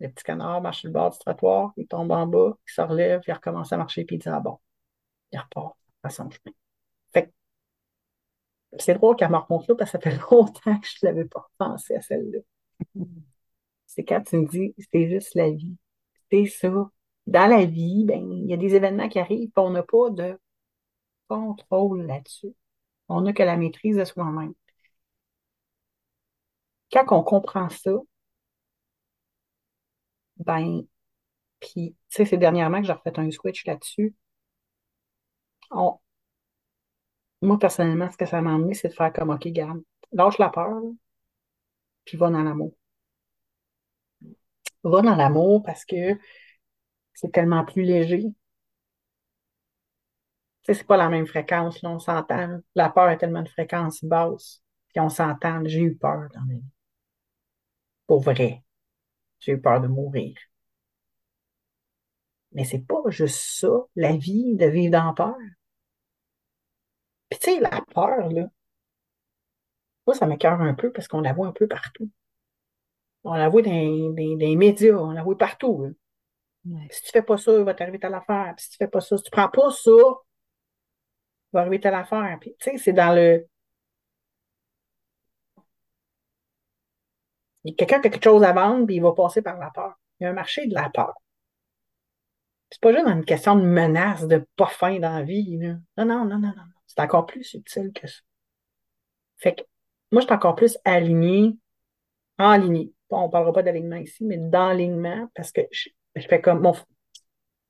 Le petit canard marche sur le bord du trottoir, il tombe en bas, il se relève, il recommence à marcher, puis il dit Ah bon, il repart à son chemin. Fait c'est drôle qu'elle me remonte là, parce que ça fait longtemps que je ne l'avais pas pensé à celle-là. C'est quand tu me dis, c'est juste la vie. C'est ça. Dans la vie, ben, il y a des événements qui arrivent, on n'a pas de contrôle là-dessus. On n'a que la maîtrise de soi-même. Quand on comprend ça, ben, puis, tu sais, c'est dernièrement que j'ai refait un switch là-dessus. Moi, personnellement, ce que ça m'a amené, c'est de faire comme, OK, garde, lâche la peur, puis va dans l'amour. Va dans l'amour parce que c'est tellement plus léger. Tu sais, c'est pas la même fréquence, là, on s'entend. La peur est tellement de fréquence basse, puis on s'entend. J'ai eu peur dans ma vie. Pour vrai. J'ai eu peur de mourir. Mais c'est pas juste ça, la vie, de vivre dans peur. Puis tu sais, la peur, là, moi, ça m'écoeure un peu parce qu'on la voit un peu partout. On la voit dans, dans- dans les médias, on la voit partout.
Ouais.
Si tu fais pas ça, il va t'arriver telle affaire. Puis si tu fais pas ça, si tu prends pas ça, il va arriver telle affaire. Puis tu sais, c'est dans le. il y a Quelqu'un qui a quelque chose à vendre, puis il va passer par la peur. Il y a un marché de la peur. C'est pas juste une question de menace, de pas fin dans la vie. là. Non, non, non, non, non. C'est encore plus subtil que ça. Fait que moi, je suis encore plus alignée, alignée. Bon, on parlera pas d'alignement ici, mais d'alignement, parce que je, je fais comme mon.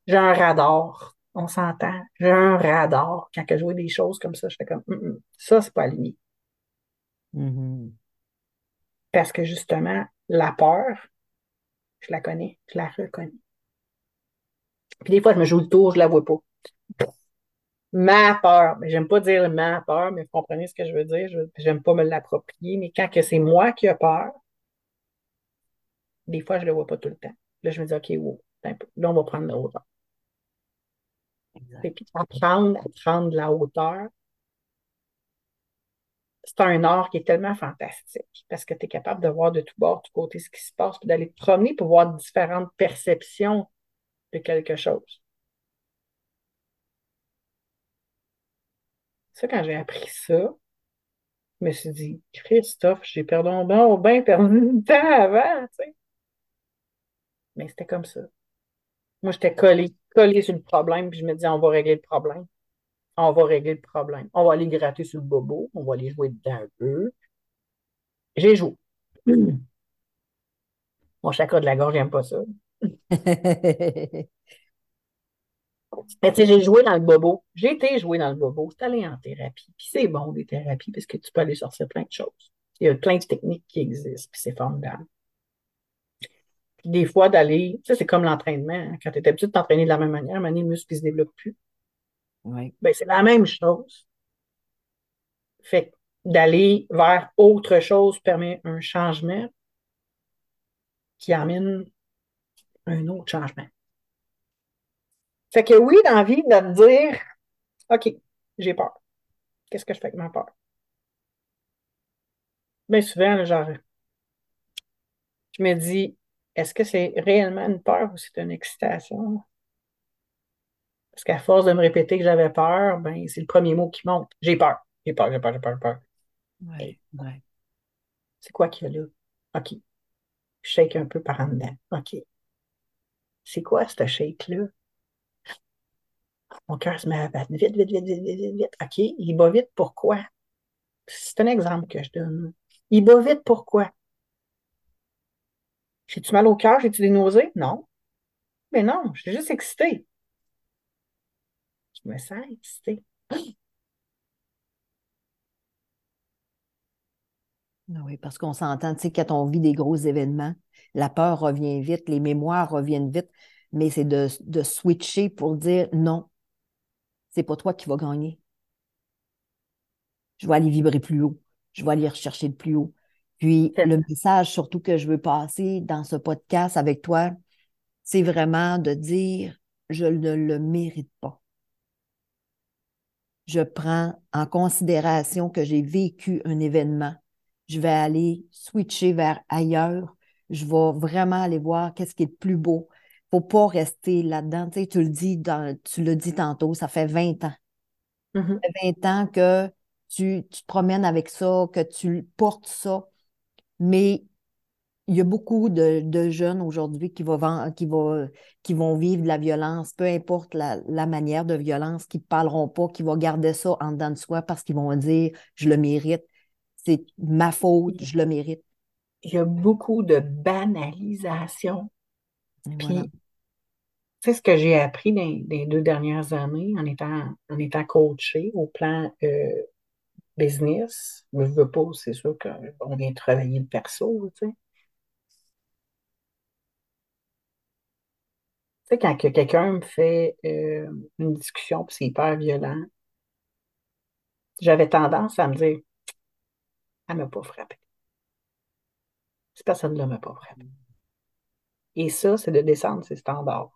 J'ai un radar. On s'entend. J'ai un radar. Quand que je vois des choses comme ça, je fais comme ça, c'est pas aligné.
Mhm.
Parce que justement, la peur, je la connais, je la reconnais. Puis des fois, je me joue le tour, je la vois pas. Ma peur, mais j'aime pas dire ma peur, mais vous comprenez ce que je veux dire. Je- J'aime pas me l'approprier, mais quand que c'est moi qui ai peur, des fois, je le vois pas tout le temps. Là, je me dis, OK, wow, un peu. Là, on va prendre de la hauteur. Et puis, apprendre à prendre de la hauteur, c'est un art qui est tellement fantastique parce que tu es capable de voir de tout bord, de tout côté ce qui se passe, puis d'aller te promener pour voir différentes perceptions de quelque chose. Ça, quand j'ai appris ça, je me suis dit, Christophe, j'ai perdu bon, bien perdu le temps avant, tu sais. Mais c'était comme ça. Moi, j'étais collé, collé sur le problème, puis je me disais, on va régler le problème. On va régler le problème. On va aller gratter sur le bobo, on va aller jouer dedans un peu. J'ai joué. Mon chakra de la gorge, j'aime pas ça. Mais tu sais, j'ai joué dans le bobo. J'ai été joué dans le bobo. C'est aller en thérapie. Puis c'est bon, des thérapies, parce que tu peux aller sortir plein de choses. Il y a plein de techniques qui existent, puis c'est formidable. Puis des fois, d'aller, tu sais, c'est comme l'entraînement. hein. Quand tu es habitué de t'entraîner de la même manière, à un moment donné, le muscle ne se développe plus.
Oui.
Ben, c'est la même chose. Fait que d'aller vers autre chose permet un changement qui amène un autre changement. Fait que oui, dans la vie, de te dire, OK, j'ai peur. Qu'est-ce que je fais avec ma peur? Bien souvent, là, genre, je me dis, est-ce que c'est réellement une peur ou c'est une excitation? Parce qu'à force de me répéter que j'avais peur, ben, c'est le premier mot qui monte. J'ai peur. J'ai peur, j'ai peur, j'ai peur, j'ai peur.
Oui. Oui.
C'est quoi qu'il y a là? OK. Je shake un peu par en dedans. OK. C'est quoi ce shake-là? Mon cœur se met à battre vite, vite, vite, vite, vite, vite. OK. Il bat vite, pourquoi? C'est un exemple que je donne. Il bat vite, pourquoi? J'ai-tu mal au cœur? J'ai-tu des nausées? Non. Mais non, je suis juste excitée. Je me sens excitée.
Ah Oui, parce qu'on s'entend, tu sais, quand on vit des gros événements, la peur revient vite, les mémoires reviennent vite, mais c'est de, de switcher pour dire non, c'est pas toi qui vas gagner. Je vais aller vibrer plus haut, je vais aller rechercher le plus haut. Puis le message surtout que je veux passer dans ce podcast avec toi, c'est vraiment de dire je ne le mérite pas. Je prends en considération que j'ai vécu un événement. Je vais aller switcher vers ailleurs. Je vais vraiment aller voir qu'est-ce qui est le plus beau. Faut pas rester là-dedans. Tu, sais, tu le dis dans, tu le dis tantôt, ça fait 20 ans.
Mhm.
Ça fait 20 ans que tu, tu te promènes avec ça, que tu portes ça. Mais il y a beaucoup de, jeunes aujourd'hui qui, vont, qui, qui vont vivre de la violence, peu importe la, manière de violence, qui ne parleront pas, qui vont garder ça en dedans de soi parce qu'ils vont dire je le mérite, c'est ma faute, je le mérite.
Il y a beaucoup de banalisation. Puis, c'est ce que j'ai appris dans, les deux dernières années en étant, en étant coaché au plan euh, business. Je veux pas, c'est sûr qu'on vient travailler le perso, tu sais. Quand quelqu'un me fait euh, une discussion puis c'est hyper violent, j'avais tendance à me dire Elle m'a pas frappé. Cette personne-là m'a pas frappé. Et ça, c'est de descendre ses standards.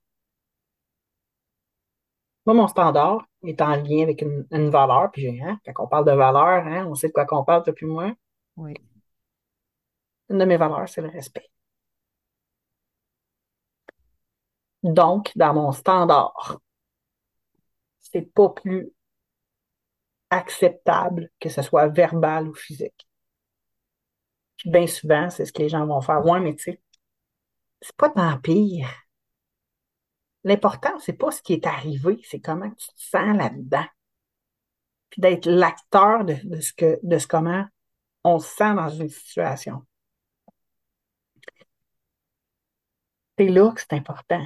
Moi, mon standard est en lien avec une, valeur, puis hein, quand on parle de valeur, hein, on sait de quoi qu'on parle depuis moi.
Oui.
Une de mes valeurs, c'est le respect. Donc, dans mon standard, c'est pas plus acceptable que ce soit verbal ou physique. Puis bien souvent, c'est ce que les gens vont faire. Ouais, mais tu sais, c'est pas tant pire. L'important, c'est pas ce qui est arrivé, c'est comment tu te sens là-dedans. Puis d'être l'acteur de, ce que, de ce comment on se sent dans une situation. C'est là que c'est important.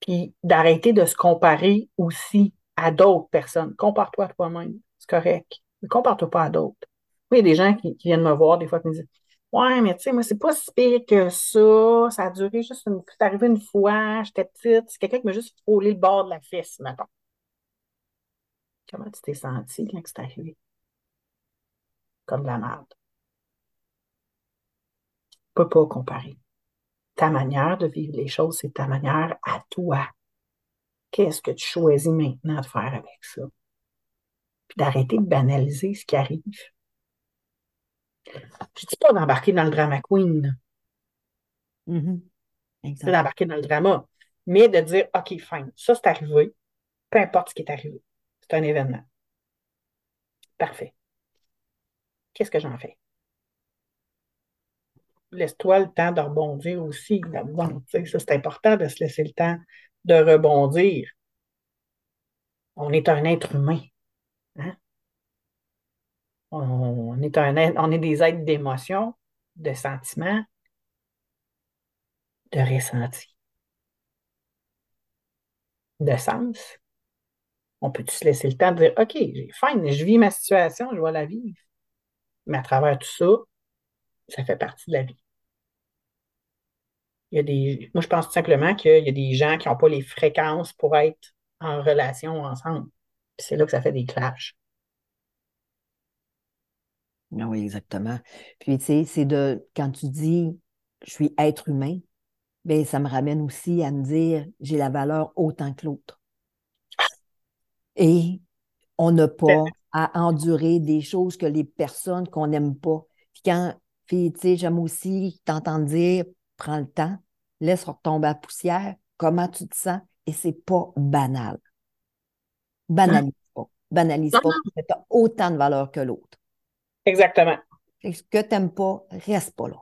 Puis d'arrêter de se comparer aussi à d'autres personnes. Compare-toi à toi-même, c'est correct. Mais compare-toi pas à d'autres. Oui, il y a des gens qui, viennent me voir des fois et me disent Ouais, mais tu sais, moi, c'est pas si pire que ça. Ça a duré juste une. C'est arrivé une fois, j'étais petite. C'est quelqu'un qui m'a juste frôlé le bord de la fesse, maintenant. Comment tu t'es senti quand c'est arrivé? Comme de la merde. Tu peux pas comparer. Ta manière de vivre les choses, c'est ta manière à toi. Qu'est-ce que tu choisis maintenant de faire avec ça? Puis d'arrêter de banaliser ce qui arrive. Je dis pas d'embarquer dans le drama queen.
Mm-hmm.
C'est d'embarquer dans le drama. Mais de dire, OK, fine, ça c'est arrivé. Peu importe ce qui est arrivé. C'est un événement. Parfait. Qu'est-ce que j'en fais? Laisse-toi le temps de rebondir aussi. Ça, c'est important de se laisser le temps de rebondir. On est un être humain. Hein? On est, un, on est des êtres d'émotion, de sentiments, de ressenti, de sens. On peut se laisser le temps de dire OK, j'ai faim, je vis ma situation, je vais la vivre. Mais à travers tout ça, ça fait partie de la vie. Moi, je pense tout simplement qu'il y a des gens qui n'ont pas les fréquences pour être en relation ensemble. c'est là que ça fait des clashs.
Ah oui, exactement. Puis, tu sais, c'est de, quand tu dis, je suis être humain, bien, ça me ramène aussi à me dire, j'ai la valeur autant que l'autre. Et on n'a pas à endurer des choses que les personnes qu'on n'aime pas. Puis quand, puis, tu sais, j'aime aussi t'entendre dire, prends le temps, laisse retomber la poussière, comment tu te sens, et c'est pas banal. Banalise pas. Banalise pas, tu as autant de valeur que l'autre.
Exactement.
Ce que tu n'aimes pas, reste pas là.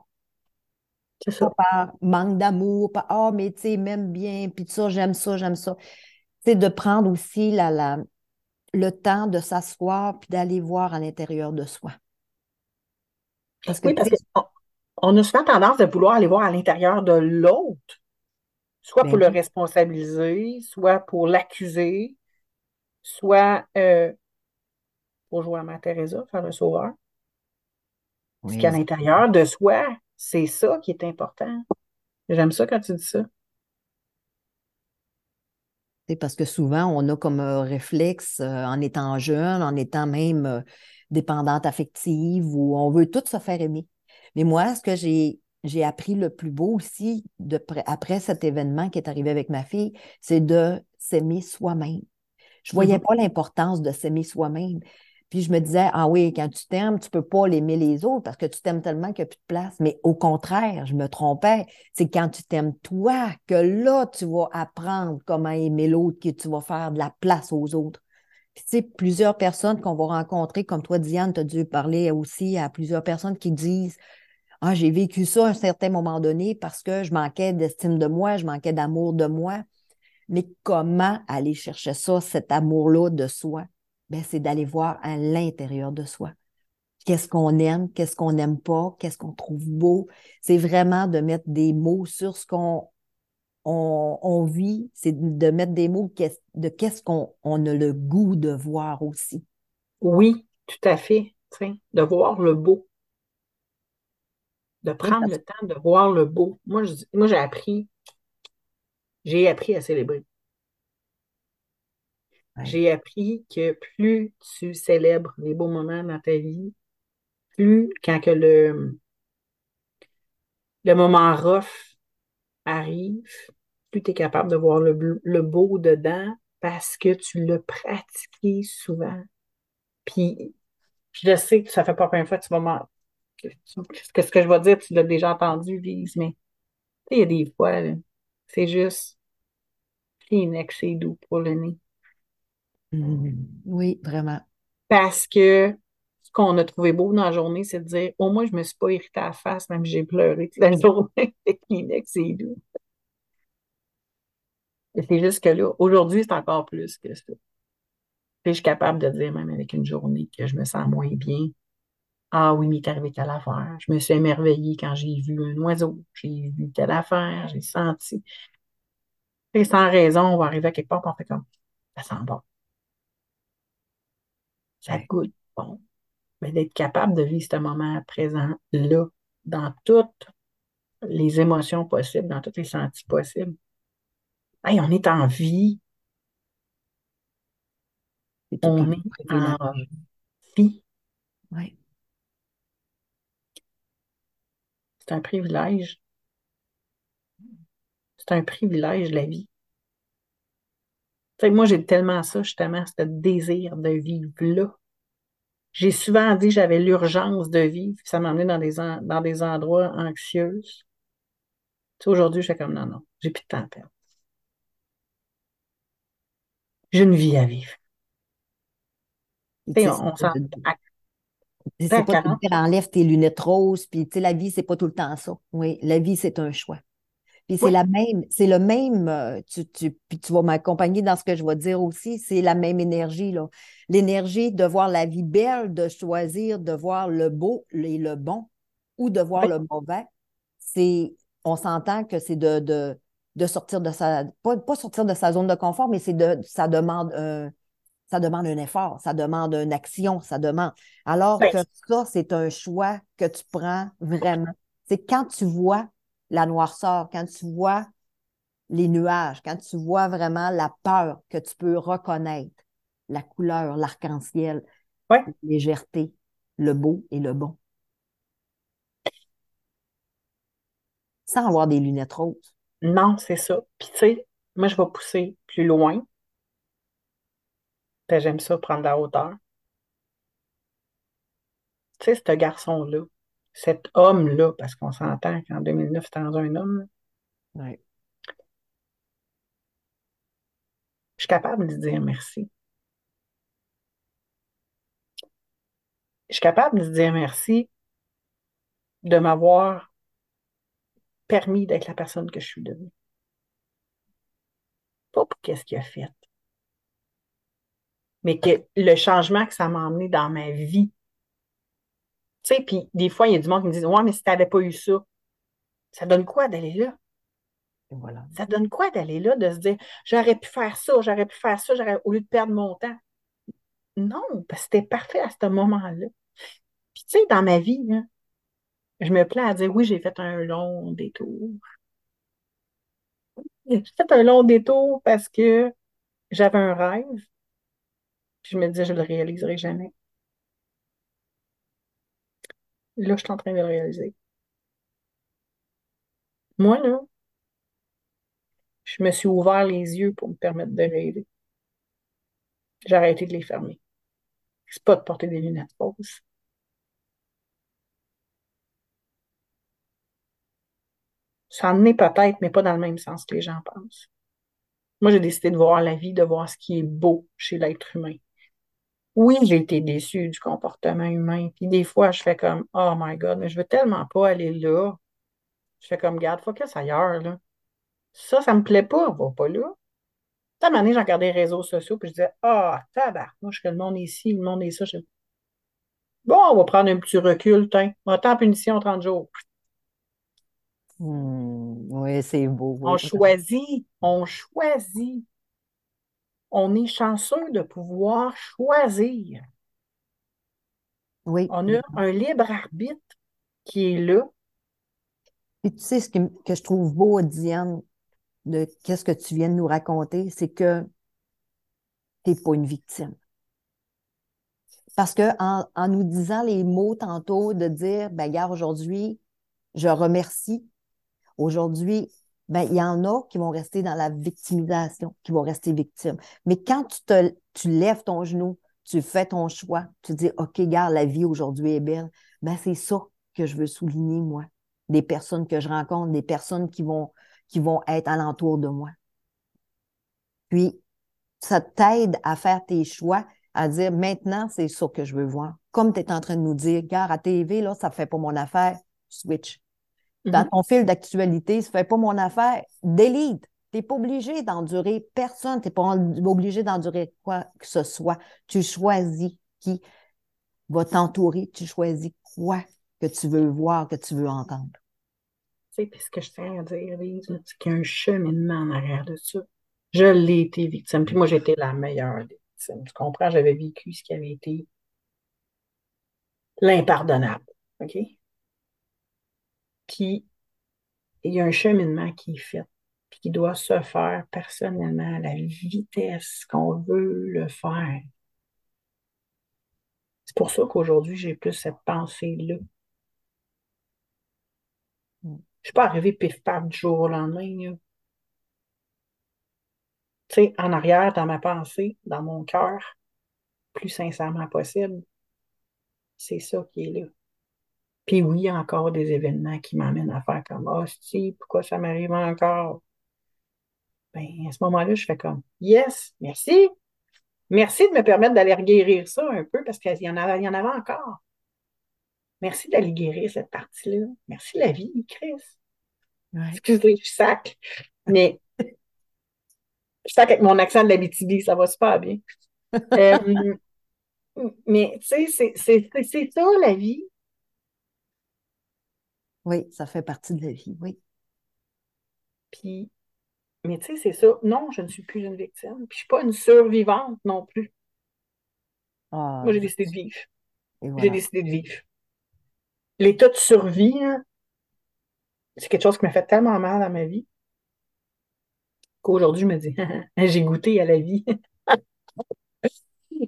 C'est ça.
Pas par manque d'amour, pas Ah, mais tu sais, même bien, puis ça, j'aime ça, j'aime ça. C'est de prendre aussi la, la, le temps de s'asseoir puis d'aller voir à l'intérieur de soi.
Parce que, oui, parce qu'on a souvent tendance de vouloir aller voir à l'intérieur de l'autre, soit pour ben le responsabiliser, soit pour l'accuser, soit euh, pour jouer à Mère Teresa, faire le sauveur. Ce qu'à l'intérieur de soi, c'est ça qui est important. J'aime ça quand tu dis ça.
C'est parce que souvent, on a comme un réflexe euh, en étant jeune, en étant même, euh, dépendante affective ou on veut tout se faire aimer. Mais moi, ce que j'ai j'ai appris le plus beau aussi de, après cet événement qui est arrivé avec ma fille, c'est de s'aimer soi-même. Je ne voyais mm-hmm. pas l'importance de s'aimer soi-même. Puis je me disais, ah oui, quand tu t'aimes, tu peux pas l'aimer les autres parce que tu t'aimes tellement qu'il n'y a plus de place. Mais au contraire, je me trompais. C'est quand tu t'aimes toi que là, tu vas apprendre comment aimer l'autre, que tu vas faire de la place aux autres. Puis, tu sais, plusieurs personnes qu'on va rencontrer, comme toi, Diane, tu as dû parler aussi à plusieurs personnes qui disent Ah, j'ai vécu ça à un certain moment donné parce que je manquais d'estime de moi, je manquais d'amour de moi. Mais comment aller chercher ça, cet amour-là de soi? Ben, c'est d'aller voir à l'intérieur de soi. Qu'est-ce qu'on aime, qu'est-ce qu'on n'aime pas, qu'est-ce qu'on trouve beau. C'est vraiment de mettre des mots sur ce qu'on on, vit, c'est de mettre des mots de qu'est-ce qu'on on a le goût de voir aussi.
Oui, tout à fait. De voir le beau. De prendre le temps de voir le beau. Moi, moi j'ai appris, j'ai appris à célébrer. J'ai appris que plus tu célèbres les beaux moments dans ta vie, plus quand que le, le moment rough arrive, plus tu es capable de voir le, le, beau dedans parce que tu l'as pratiqué souvent. Puis, je sais que ça fait pas la première fois que tu vas que, ce que je vais dire, tu l'as déjà entendu, Lise, mais il y a des fois, c'est juste Kleenex, c'est doux pour le nez.
Mmh. Oui, vraiment.
Parce que ce qu'on a trouvé beau dans la journée, c'est de dire au moins, je ne me suis pas irritée à la face, même si j'ai pleuré la journée c'est doux. C'est juste que là, aujourd'hui, c'est encore plus que ça. je suis capable de dire, même avec une journée, que je me sens moins bien. Ah oui, mais est arrivé telle affaire. Je me suis émerveillée quand j'ai vu un oiseau. J'ai vu telle affaire. J'ai senti. Et sans raison, on va arriver à quelque part, on fait comme, ça sent bon ça goûte bon. Mais d'être capable de vivre ce moment présent-là, dans toutes les émotions possibles, dans tous les sentis possibles. Hey, on est en vie. on est en vie.
Oui.
C'est un privilège. C'est un privilège, la vie moi, j'ai tellement ça, justement, ce désir de vivre là. J'ai souvent dit que j'avais l'urgence de vivre, ça m'emmenait dans des, dans des endroits anxieux. aujourd'hui, je suis comme non, non, j'ai plus de temps à perdre. J'ai une vie à vivre.
on, on c'est pas tout le enlève tes lunettes roses, puis la vie, c'est pas tout le temps ça. Oui, la vie, c'est un choix. Puis c'est la même, c'est le même, euh, tu, tu, puis tu vas m'accompagner dans ce que je vais dire aussi, c'est la même énergie, là. L'énergie de voir la vie belle, de choisir de voir le beau et le bon, ou de voir le mauvais, c'est, on s'entend que c'est de, de, de, sortir de sa, pas, pas, sortir de sa zone de confort, mais c'est de, ça demande un, ça demande un effort, ça demande une action, ça demande. Alors que ça, c'est un choix que tu prends vraiment. C'est quand tu vois la noirceur, quand tu vois les nuages, quand tu vois vraiment la peur que tu peux reconnaître, la couleur, l'arc-en-ciel, la légèreté, le beau et le bon. Sans avoir des lunettes roses.
Non, c'est ça. Puis tu sais, moi, je vais pousser plus loin. J'aime ça, prendre la hauteur. Tu sais, ce garçon-là, cet homme-là, parce qu'on s'entend qu'en 2009, c'était un homme. Je suis capable de dire merci. Je suis capable de dire merci de m'avoir permis d'être la personne que je suis devenue. Pas pour qu'est-ce qu'il a fait, mais que le changement que ça m'a emmené dans ma vie tu sais, puis des fois, il y a du monde qui me dit Ouais, mais si tu n'avais pas eu ça, ça donne quoi d'aller là?
voilà.
Ça donne quoi d'aller là, de se dire J'aurais pu faire ça, j'aurais pu faire ça, j'aurais au lieu de perdre mon temps? Non, parce que c'était parfait à ce moment-là. Puis, tu sais, dans ma vie, je me plais à dire Oui, j'ai fait un long détour. J'ai fait un long détour parce que j'avais un rêve. Puis je me disais, je ne le réaliserai jamais. Là, je suis en train de le réaliser. Moi, là, je me suis ouvert les yeux pour me permettre de rêver. J'ai arrêté de les fermer. C'est pas de porter des lunettes fausses. Ça en est peut-être, mais pas dans le même sens que les gens pensent. Moi, j'ai décidé de voir la vie, de voir ce qui est beau chez l'être humain. Oui, j'ai été déçue du comportement humain. Puis des fois, je fais comme Oh my God, mais je veux tellement pas aller là. Je fais comme garde, focus ailleurs, là. Ça, ça me plaît pas, va pas là. Moment donné, j'ai regardé les réseaux sociaux, puis je disais Ah, oh, tabac, moi, je que le monde est ici, le monde est ça. Bon, on va prendre un petit recul, tiens. Autant punition 30 jours.
Hmm, oui, c'est beau.
On choisit, on choisit. On est chanceux de pouvoir choisir.
Oui.
On a un libre arbitre qui est là.
Puis tu sais ce que, que je trouve beau, Diane, de qu'est-ce que tu viens de nous raconter, c'est que tu n'es pas une victime. Parce que en, en, nous disant les mots tantôt de dire, ben, gars, aujourd'hui, je remercie. Aujourd'hui, ben, il y en a qui vont rester dans la victimisation, qui vont rester victimes. Mais quand tu, te, tu lèves ton genou, tu fais ton choix, tu dis, OK, gars, la vie aujourd'hui est belle, ben, c'est ça que je veux souligner, moi. Des personnes que je rencontre, des personnes qui vont, qui vont être alentour de moi. Puis, ça t'aide à faire tes choix, à dire maintenant, c'est ça que je veux voir. Comme tu es en train de nous dire, gars, à TV, là, ça fait pas mon affaire, switch. Dans
Mhm.
ton fil d'actualité, ça ne fait pas mon affaire, delete. Tu n'es pas obligé d'endurer personne, tu n'es pas obligé d'endurer quoi que ce soit. Tu choisis qui va t'entourer, tu choisis quoi que tu veux voir, que tu veux entendre.
Tu sais, puis ce que je tiens à dire, c'est qu'il y a un cheminement en arrière de ça. Je l'ai été victime, puis moi, j'étais la meilleure des victimes. Tu comprends? J'avais vécu ce qui avait été l'impardonnable. OK? Puis, il y a un cheminement qui est fait, puis qui doit se faire personnellement à la vitesse qu'on veut le faire. C'est pour ça qu'aujourd'hui, j'ai plus cette pensée-là. Je ne suis pas arrivée pif-paf du jour au lendemain. Tu sais, en arrière, dans ma pensée, dans mon cœur, plus sincèrement possible, c'est ça qui est là. Puis oui, il y a encore des événements qui m'amènent à faire comme Ah, si, pourquoi ça m'arrive encore? Ben, à ce moment-là, je fais comme Yes, merci. Merci de me permettre d'aller guérir ça un peu parce qu'il y en avait, il y en avait encore. Merci d'aller guérir cette partie-là. Merci la vie, Chris.
Ouais.
Excusez, je sac. Mais je sac avec mon accent de l'Abitibi, ça va super bien. Euh, mais tu sais, c'est ça la vie.
Oui, ça fait partie de la vie, oui.
Puis, mais tu sais, c'est ça. Non, je ne suis plus une victime. Puis je ne suis pas une survivante non plus.
Ah,
Moi, j'ai décidé de vivre. J'ai décidé de vivre. L'état de survie, c'est quelque chose qui m'a fait tellement mal dans ma vie qu'aujourd'hui, je me dis, j'ai goûté à la vie.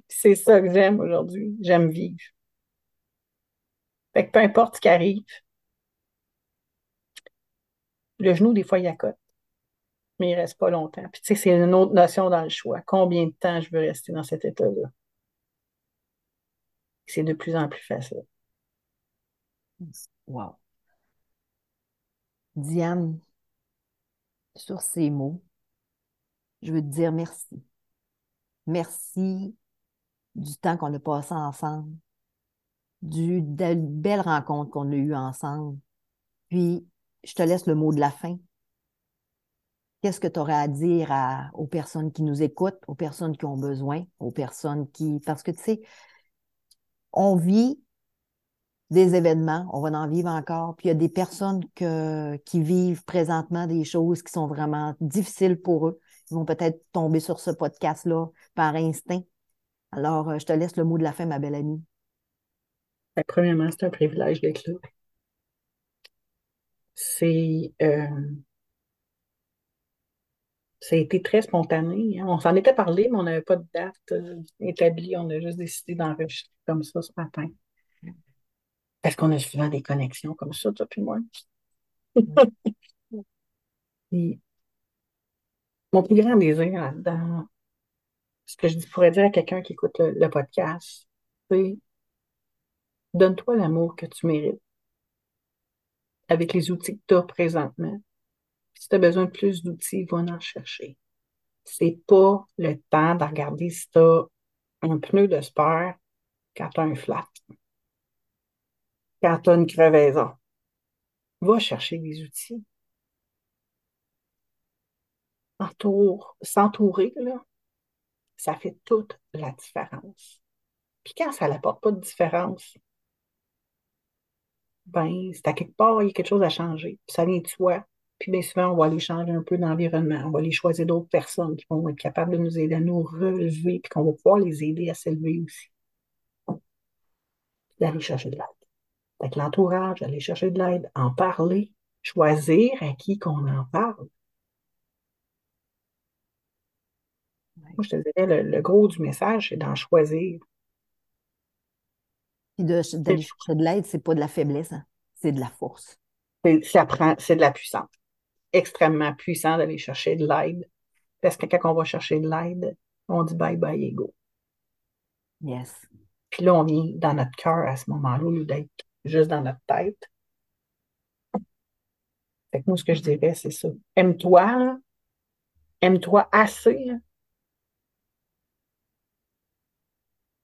C'est ça que j'aime aujourd'hui. J'aime vivre. Fait que peu importe ce qui arrive, le genou, des fois, il accote, mais il reste pas longtemps. Puis tu sais, c'est une autre notion dans le choix. Combien de temps je veux rester dans cet état-là? C'est de plus en plus facile.
Wow. Diane, sur ces mots, je veux te dire merci. Merci du temps qu'on a passé ensemble, du, de belles rencontres qu'on a eues ensemble. Puis, je te laisse le mot de la fin. Qu'est-ce que tu aurais à dire aux personnes qui nous écoutent, aux personnes qui ont besoin, aux personnes qui... Parce que, tu sais, on vit des événements, on va en vivre encore, puis il y a des personnes qui vivent présentement des choses qui sont vraiment difficiles pour eux. Ils vont peut-être tomber sur ce podcast-là par instinct. Alors, euh, je te laisse le mot de la fin, ma belle amie.
Que premièrement, c'est un privilège d'être là. C'est, euh, ça a été très spontané. hein. On s'en était parlé, mais on n'avait pas de date euh, établie. On a juste décidé d'enregistrer comme ça ce matin. Parce qu'on a souvent des connexions comme ça, toi puis moi. Mon plus grand désir là-dedans, ce que je pourrais dire à quelqu'un qui écoute le, le podcast, c'est donne-toi l'amour que tu mérites avec les outils que tu as présentement. Si tu as besoin de plus d'outils, va en chercher. C'est pas le temps de regarder si tu as un pneu de spare quand tu as un flat, quand tu as une crevaison. Va chercher des outils. Entoure, s'entourer, ça fait toute la différence. Puis quand ça n'apporte pas de différence, ben, c'est à quelque part, il y a quelque chose à changer. Puis ça vient de soi. Puis bien souvent, on va aller changer un peu d'environnement. On va aller choisir d'autres personnes qui vont être capables de nous aider à nous relever, puis qu'on va pouvoir les aider à s'élever aussi. D'aller chercher de l'aide. Avec l'entourage, aller chercher de l'aide, en parler, choisir à qui qu'on en parle. Moi, je te dirais, le, le gros du message, c'est d'en choisir.
Puis d'aller chercher de l'aide, c'est pas de la faiblesse, hein. c'est de la force.
C'est- Ça prend, c'est de la puissance. Extrêmement puissant d'aller chercher de l'aide. Parce que quand on va chercher de l'aide, on dit bye bye ego.
Yes.
Puis là, on vient dans notre cœur à ce moment-là, au lieu d'être juste dans notre tête. Fait que moi, ce que je dirais, c'est ça. Aime-toi. Aime-toi assez, là.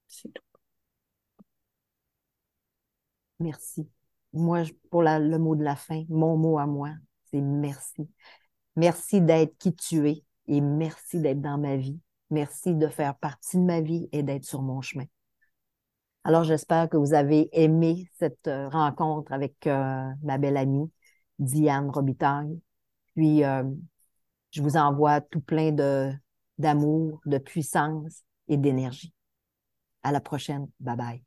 C'est tout.
Merci. Moi, pour le mot de la fin, mon mot à moi, c'est merci. Merci d'être qui tu es et merci d'être dans ma vie. Merci de faire partie de ma vie et d'être sur mon chemin. Alors, j'espère que vous avez aimé cette euh, rencontre avec euh, ma belle amie Diane Robitaille. Puis, euh, je vous envoie tout plein de d'amour, de puissance et d'énergie. À la prochaine. Bye bye.